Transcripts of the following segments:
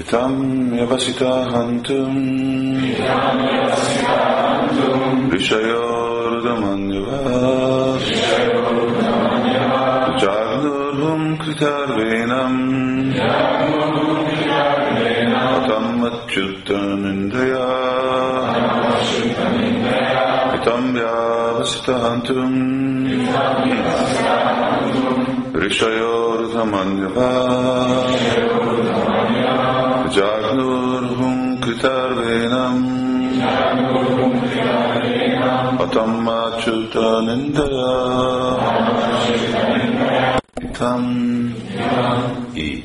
इतां व्यवसिता हन्तुम् ऋषयोर्दमन्यवा जाग्नोर्वं कृतार्वेणम् अतमच्युतनिन्दया इतं व्यावसितान्तुम् ऋषयोर्धमन्यवा Jagnurhum kritarvenam Atamachyutanindaya Tam így.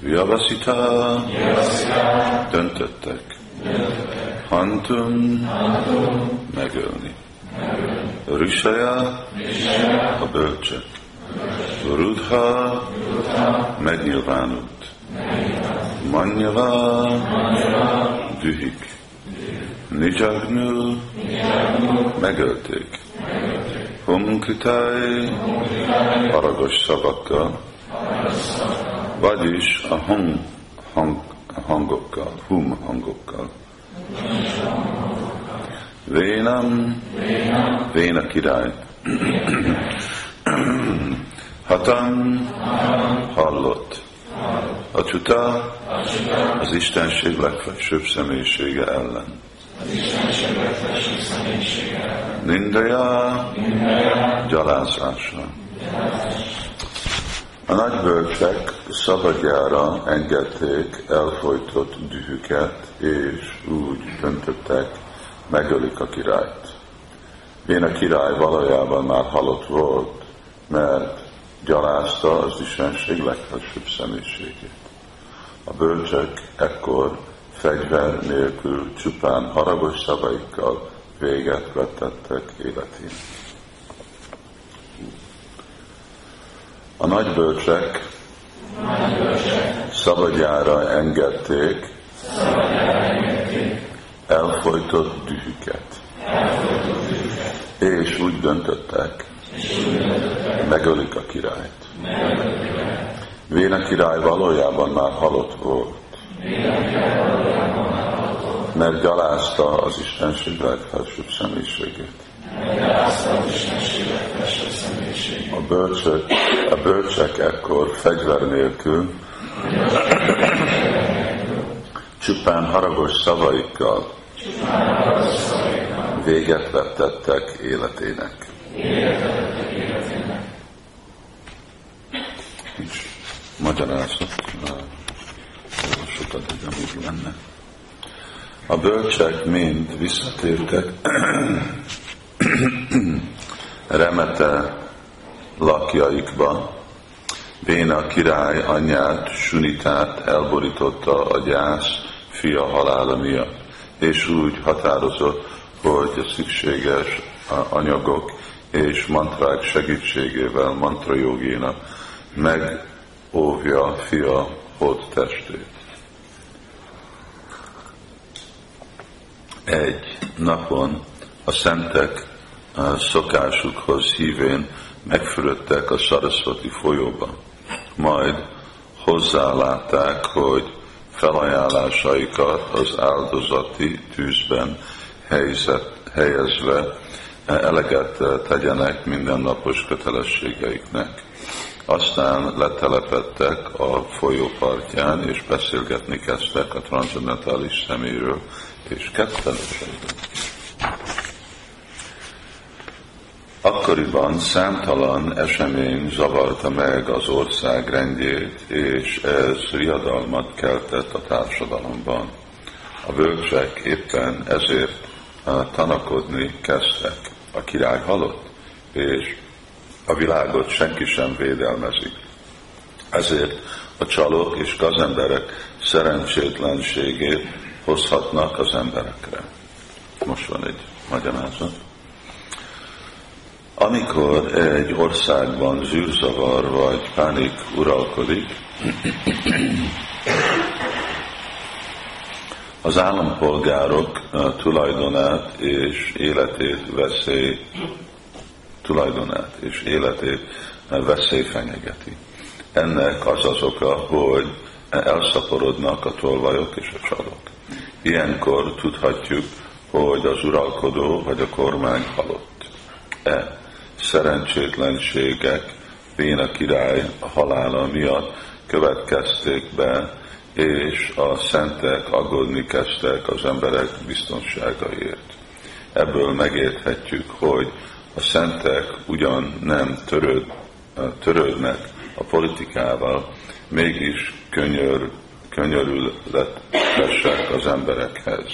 Vyavasita döntöttek. Hantum megölni. Rishaya a bölcsek. Rudha megnyilvánult. Manyava dühik. Nijagnu megölték. Humkritai haragos szavakkal, vagyis a hang, hang, hangokkal, hum hangokkal. Vénam, Véna király. Hatam hallott. Csuta az Istenség legfelsőbb személyisége ellen. Nindaya gyalázása. A nagy bölcsek szabadjára engedték elfolytott dühüket, és úgy döntöttek, megölik a királyt. Én a király valójában már halott volt, mert gyalázta az Istenség legfelsőbb személyiségét. A bölcsek ekkor fegyver nélkül csupán haragos szavaikkal véget vetettek életén. A nagy bölcsek szabadjára engedték elfolytott dühüket. És úgy döntöttek, megölik a királyt. Véna király valójában már halott volt mert gyalázta az Istenség legfelsőbb személyiségét. A bölcsök, a bölcsek ekkor fegyver nélkül csupán haragos szavaikkal véget vettettek életének. Nincs magyarázat, sokat, amíg lenne. A bölcsek mind visszatértek remete lakjaikba. Béna király anyját, Sunitát elborította a gyász fia halála miatt, és úgy határozott, hogy a szükséges anyagok és mantrák segítségével mantra jogéna megóvja fia hód testét. egy napon a szentek szokásukhoz hívén megfürödtek a Sarasvati folyóba. Majd hozzálátták, hogy felajánlásaikat az áldozati tűzben helyzet, helyezve eleget tegyenek mindennapos kötelességeiknek. Aztán letelepettek a folyó partján, és beszélgetni kezdtek a transzendentális szeméről, és ketten Akkoriban számtalan esemény zavarta meg az ország rendjét, és ez riadalmat keltett a társadalomban. A bölcsek éppen ezért tanakodni kezdtek. A király halott, és a világot senki sem védelmezik. Ezért a csalók és gazemberek szerencsétlenségét hozhatnak az emberekre. Most van egy magyarázat. Amikor egy országban zűrzavar vagy pánik uralkodik, az állampolgárok tulajdonát és életét veszély, tulajdonát és életét veszély fenyegeti. Ennek az az oka, hogy elszaporodnak a tolvajok és a csalók. Ilyenkor tudhatjuk, hogy az uralkodó vagy a kormány halott. E szerencsétlenségek Béna király halála miatt következték be, és a szentek aggódni kezdtek az emberek biztonságaért. Ebből megérthetjük, hogy a szentek ugyan nem törőd, törődnek a politikával, mégis könyör, könyörületesek az emberekhez.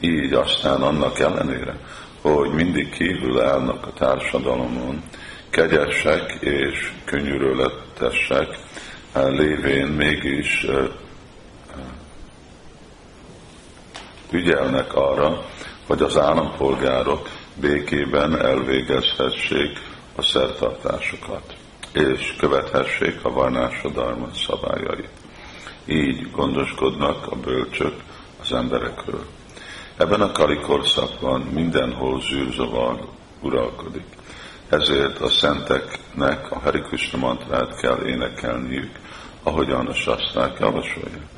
Így aztán annak ellenére, hogy mindig kívül állnak a társadalomon, kegyesek és könyörületesek lévén mégis ügyelnek arra, hogy az állampolgárok békében elvégezhessék a szertartásokat, és követhessék a varnásodarma szabályait. Így gondoskodnak a bölcsök az emberekről. Ebben a kali korszakban mindenhol zűrzavar uralkodik. Ezért a szenteknek a Hari Krishna mantrát kell énekelniük, ahogyan a sastrák javasolják.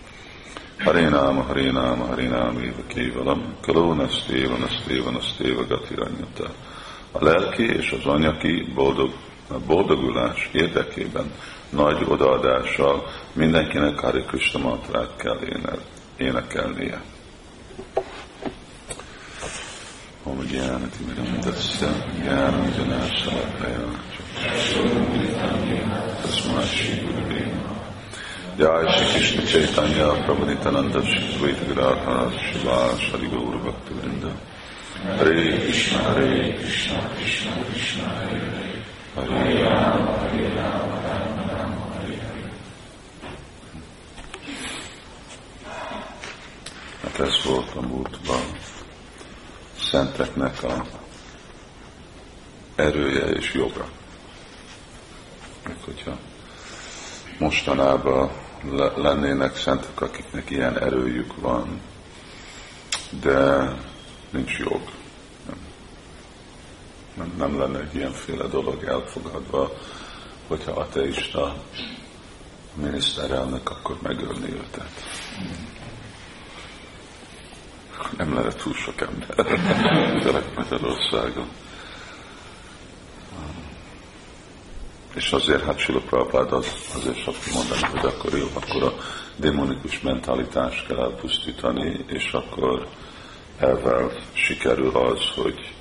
Harénáma, Harénáma, Harénáma, éva kévalam, kalóna sztéva, sztéva, sztéva, gatiranyata. A lelki és az anyaki boldog, a boldogulás érdekében nagy odaadással mindenkinek Hari Krishna mantrát kell énekelnie. Om Jnanati Miramdasya Jnananjanashalakaya Tasma Shri Guru Jai Shri Krishna Chaitanya Prabhu Nityananda Shri Dvaita Gadadhara Shiva Shri Bhakti Vrinda. Hare Krishna Hare Krishna Krishna Krishna Hare Hare. Hare Rama Hare Rama Rama Rama Hare Hare. Hát ez a múltban szenteknek a erője és joga. Meg hogyha mostanában lennének szentek, akiknek ilyen erőjük van, de nincs jog. Nem, nem, lenne egy ilyenféle dolog elfogadva, hogyha ateista miniszterelnök, akkor megölni őtet. Nem lenne túl sok ember Magyarországon. És azért hát Sula Prabhupád az, azért csak mondani, hogy akkor jó, akkor a démonikus mentalitást kell elpusztítani, és akkor ezzel sikerül az, hogy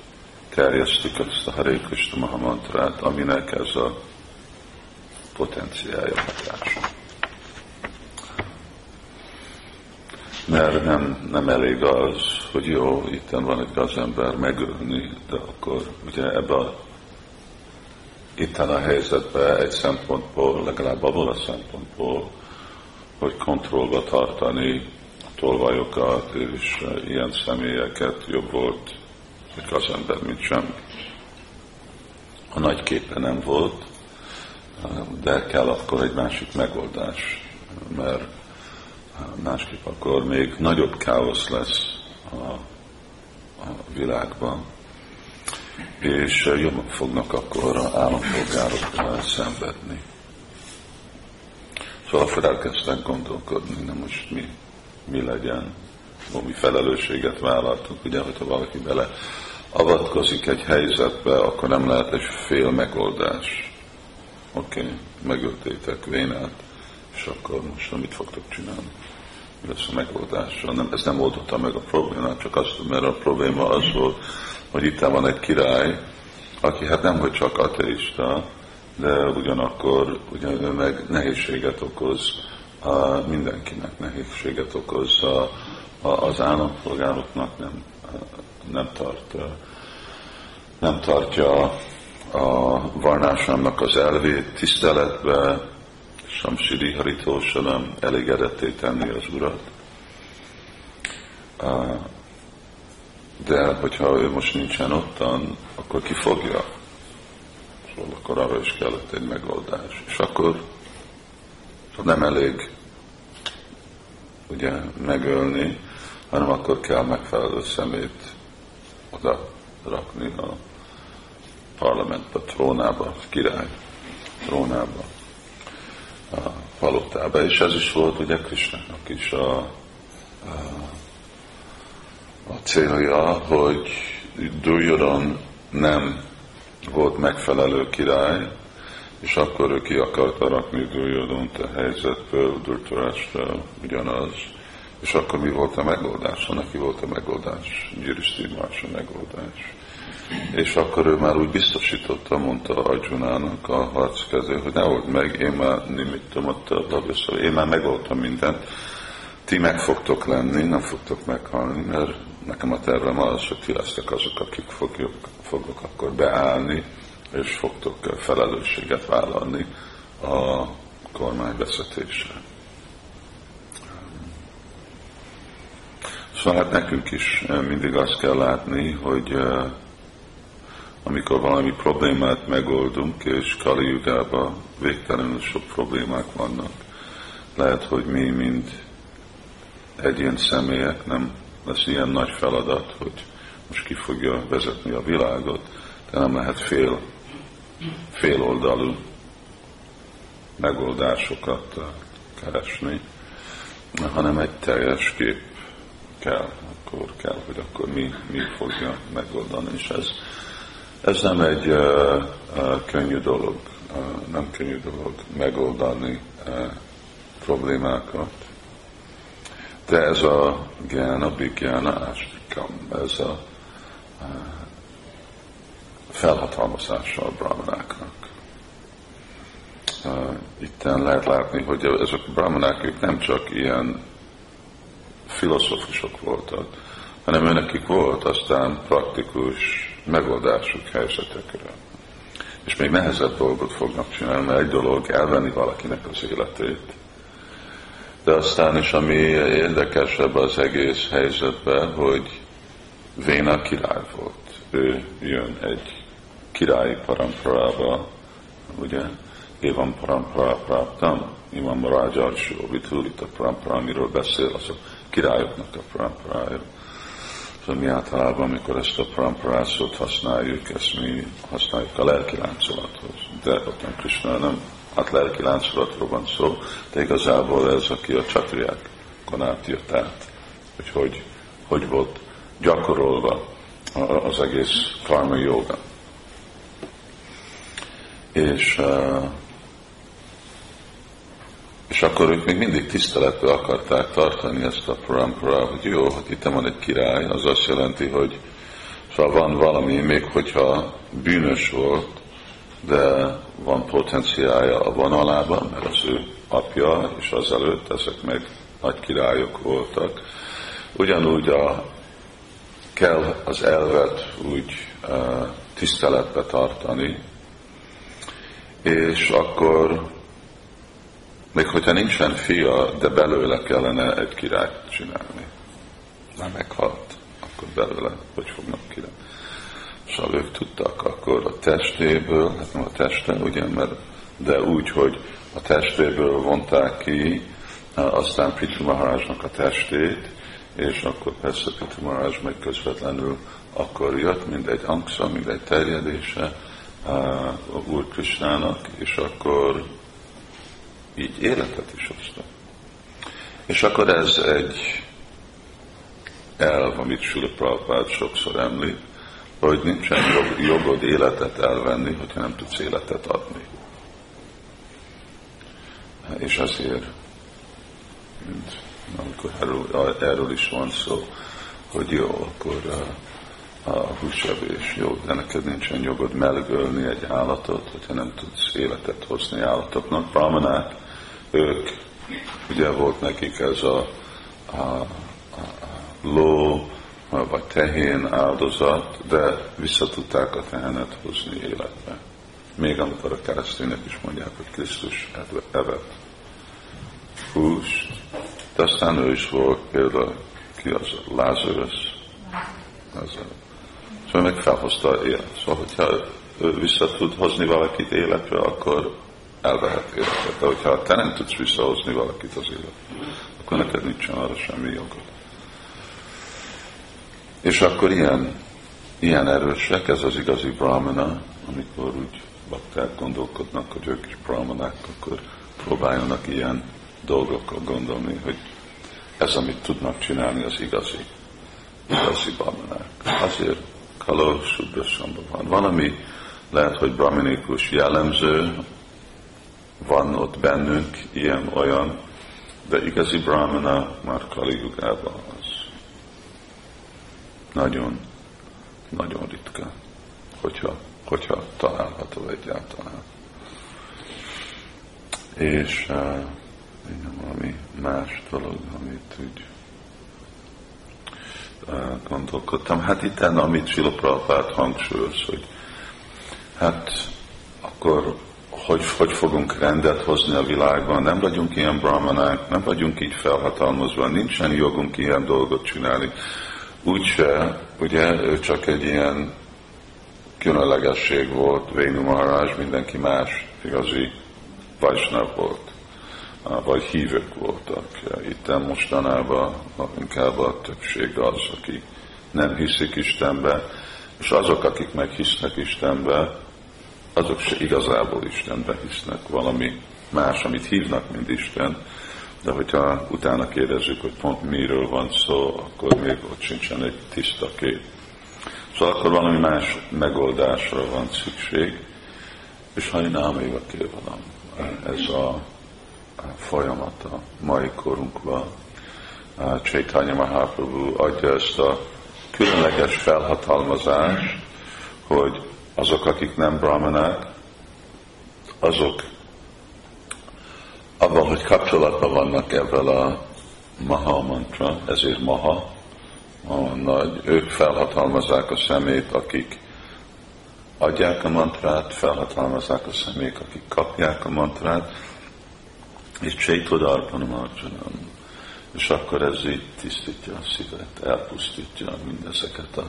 terjesztik ezt a Hare Krishna Mahamantrát, aminek ez a potenciálja hatása. Mert nem, nem elég az, hogy jó, itt van egy gazember megölni, de akkor ugye ebbe a itten a helyzetben egy szempontból, legalább abból a szempontból, hogy kontrollba tartani a tolvajokat és ilyen személyeket jobb volt egy gazember, mint sem. A nagy képe nem volt, de kell akkor egy másik megoldás, mert másképp akkor még nagyobb káosz lesz a, a világban és jobban fognak akkor állampolgárok szenvedni. Szóval akkor elkezdtek gondolkodni, nem most mi, mi legyen, mi felelősséget vállaltunk, ugye, hogyha valaki bele avatkozik egy helyzetbe, akkor nem lehet egy fél megoldás. Oké, okay, megöltétek Vénát, és akkor most mit fogtok csinálni? Mi lesz a megoldás? Nem, ez nem oldotta meg a problémát, csak azt, mert a probléma az volt, hogy itt van egy király, aki hát nem hogy csak ateista, de ugyanakkor ugyan meg nehézséget okoz mindenkinek, nehézséget okoz a, az állampolgároknak, nem, nem, tart, nem tartja a varnásának az elvét tiszteletbe, Samsiri Haritósalam elégedetté tenni az urat de hogyha ő most nincsen ottan, akkor ki fogja? Szóval akkor arra is kellett egy megoldás. És akkor nem elég ugye megölni, hanem akkor kell megfelelő szemét oda rakni a parlamentbe, trónába, király trónába, a palotába, és ez is volt ugye Krisnának is a, a, a célja, hogy Duryodhan nem volt megfelelő király, és akkor ő ki akarta rakni Duryodhont a helyzetből, Dhritarashtra ugyanaz, és akkor mi volt a megoldás? Neki volt a megoldás, Gyuriszti más a megoldás. És akkor ő már úgy biztosította, mondta Arjunának a harckező, hogy ne old meg, én már nimittem ott a én már megoldtam mindent, ti meg fogtok lenni, nem fogtok meghalni, mert nekem a tervem az, hogy ti lesztek azok, akik fogjuk, fogok akkor beállni, és fogtok felelősséget vállalni a kormány vezetésre. Szóval hát nekünk is mindig azt kell látni, hogy amikor valami problémát megoldunk, és Kali Jugában végtelenül sok problémák vannak, lehet, hogy mi, mint egyén személyek nem lesz ilyen nagy feladat, hogy most ki fogja vezetni a világot, de nem lehet fél, fél oldalú megoldásokat keresni, hanem egy teljes kép kell, akkor kell, hogy akkor mi, mi fogja megoldani, és ez, ez nem egy uh, uh, könnyű dolog, uh, nem könnyű dolog megoldani uh, problémákat. De ez a gyána, bigyána, ástikam, ez a uh, felhatalmazása a brahmanáknak. Uh, itten lehet látni, hogy ezek a brahmanák ők nem csak ilyen filozófusok voltak, hanem őnekik volt aztán praktikus megoldásuk helyzetekre. És még nehezebb dolgot fognak csinálni, mert egy dolog elvenni valakinek az életét, de aztán is, ami érdekesebb az egész helyzetben, hogy Véna király volt. Ő jön egy királyi paramporába, ugye, Évan parampara Imam Rajarsó, Vitulita parampara, amiről beszél, az a királyoknak a paramparája. Szóval mi általában, amikor ezt a paramparát használjuk, ezt mi használjuk a lelki láncolathoz. De ott nem Krishna, nem hát lelki láncolatról van szó, de igazából ez, aki a csatriákon átjött át, hogy, hogy hogy volt gyakorolva az egész karma joga. És és akkor ők még mindig tiszteletbe akarták tartani ezt a parampara, hogy jó, hogy itt van egy király, az azt jelenti, hogy szóval van valami, még hogyha bűnös volt, de van potenciája a vonalában, mert az ő apja, és azelőtt ezek meg nagy királyok voltak. Ugyanúgy a, kell az elvet úgy tiszteletbe tartani, és akkor még hogyha nincsen fia, de belőle kellene egy királyt csinálni. Már meghalt, akkor belőle hogy fognak király. Szóval ők tudtak akkor a testéből, hát nem a teste, ugye, mert, de úgy, hogy a testéből vonták ki, aztán Prithu Maharajnak a testét, és akkor persze Prithu Maharaj meg közvetlenül akkor jött, mint egy angsa, mint egy terjedése uh, Úr Krisnának, és akkor így életet is hozta. És akkor ez egy elv, amit Sula Prabhupád sokszor említ, hogy nincsen jog, jogod életet elvenni, hogyha nem tudsz életet adni. És azért, mint amikor erről, erről is van szó, hogy jó, akkor a, a húsevés jó, de neked nincsen jogod melgölni egy állatot, hogyha nem tudsz életet hozni állatoknak. Brahmanák ők, ugye volt nekik ez a, a, a, a ló, vagy tehén áldozat, de vissza tudták a tehenet hozni életbe. Még amikor a keresztények is mondják, hogy Krisztus evett húst, de aztán ő is volt például, ki az Lázarus, Szóval meg felhozta élet. Szóval, hogyha ő vissza tud hozni valakit életre, akkor elvehet életet. De hogyha te nem tudsz visszahozni valakit az életbe, akkor neked nincsen arra semmi jogod. És akkor ilyen, ilyen erősek, ez az igazi brahmana, amikor úgy bakták gondolkodnak, hogy ők is brahmanák, akkor próbáljanak ilyen dolgokkal gondolni, hogy ez, amit tudnak csinálni, az igazi, igazi brahmanák. Azért Kalo Sudrasamba van. Van, ami lehet, hogy brahminikus jellemző, van ott bennünk ilyen-olyan, de igazi brahmana már Kali. Nagyon, nagyon ritka, hogyha, hogyha található egyáltalán. És uh, valami más dolog, amit úgy uh, gondolkodtam. Hát itt amit Sila Prabhupát hangsúlyoz, hogy hát akkor hogy, hogy fogunk rendet hozni a világban, nem vagyunk ilyen brahmanák, nem vagyunk így felhatalmazva, nincsen jogunk ilyen dolgot csinálni. Úgyse, ugye ő csak egy ilyen különlegesség volt, Vénu Maharaj, mindenki más igazi Vajsnav volt, vagy hívők voltak. Itt mostanában inkább a többség az, aki nem hiszik Istenbe, és azok, akik meg hisznek Istenbe, azok se igazából Istenbe hisznek, valami más, amit hívnak, mint Isten, de hogyha utána kérdezzük, hogy pont miről van szó, akkor még ott sincsen egy tiszta kép. Szóval akkor valami más megoldásra van szükség, és ha én áméva kévalom, ez a folyamat a mai korunkban. Chaitanya Mahaprabhu adja ezt a különleges felhatalmazást, hogy azok, akik nem brahmanák, azok abban, hogy kapcsolatban vannak ebben a maha mantra, ezért maha, maha nagy, ők felhatalmazzák a szemét, akik adják a mantrát, felhatalmazzák a személyek, akik kapják a mantrát, és Csaitodarpanam Arjanam. És akkor ez így tisztítja a szívet, elpusztítja mindezeket a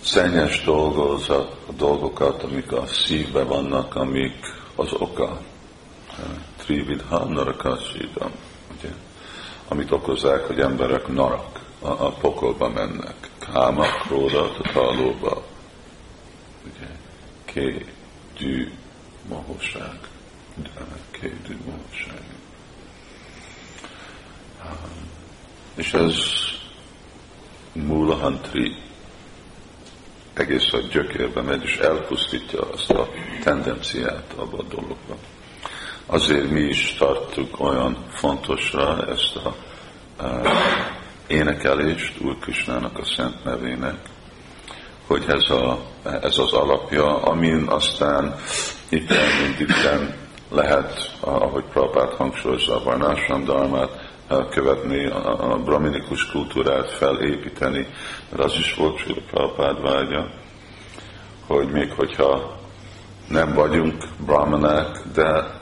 szennyes dolgok, a dolgokat, amik a szívbe vannak, amik az oka. Trividha narakasídam, ugye? Amit okozzák, hogy emberek narak, a, a pokolba mennek. Káma, króda, tatálóba. Ugye? Ké, dű, mahóság. Ké, dű, mahóság. És ez Mulahantri egész a gyökérbe megy, és elpusztítja azt a tendenciát abba a dologba. Azért mi is tartjuk olyan fontosra ezt a, a énekelést Úr Kisnának a szent nevének, hogy ez, a, ez az alapja, amin aztán itt mint lehet, ahogy Prabhát hangsúlyozza a Varnásram Darmát, követni, a, a brahminikus kultúrát felépíteni, mert az is volt Sri Prabhupád vágya, hogy még hogyha nem vagyunk brahmanák, de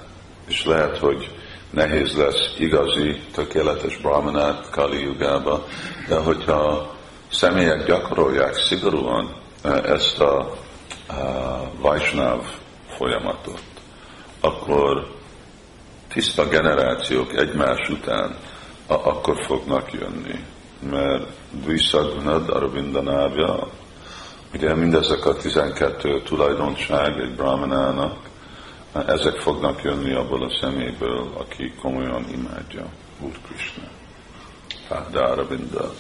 és lehet, hogy nehéz lesz igazi, tökéletes brahmanát Kali Yugába, de hogyha személyek gyakorolják szigorúan e, ezt a, a Vajsnáv folyamatot, akkor tiszta generációk egymás után akkor fognak jönni. Mert Dvisagunad Arvindanávja, ugye mindezek a 12 tulajdonság egy brahmanának, ezek fognak jönni abból a szeméből, aki komolyan imádja Úr Krishna. Arvinda.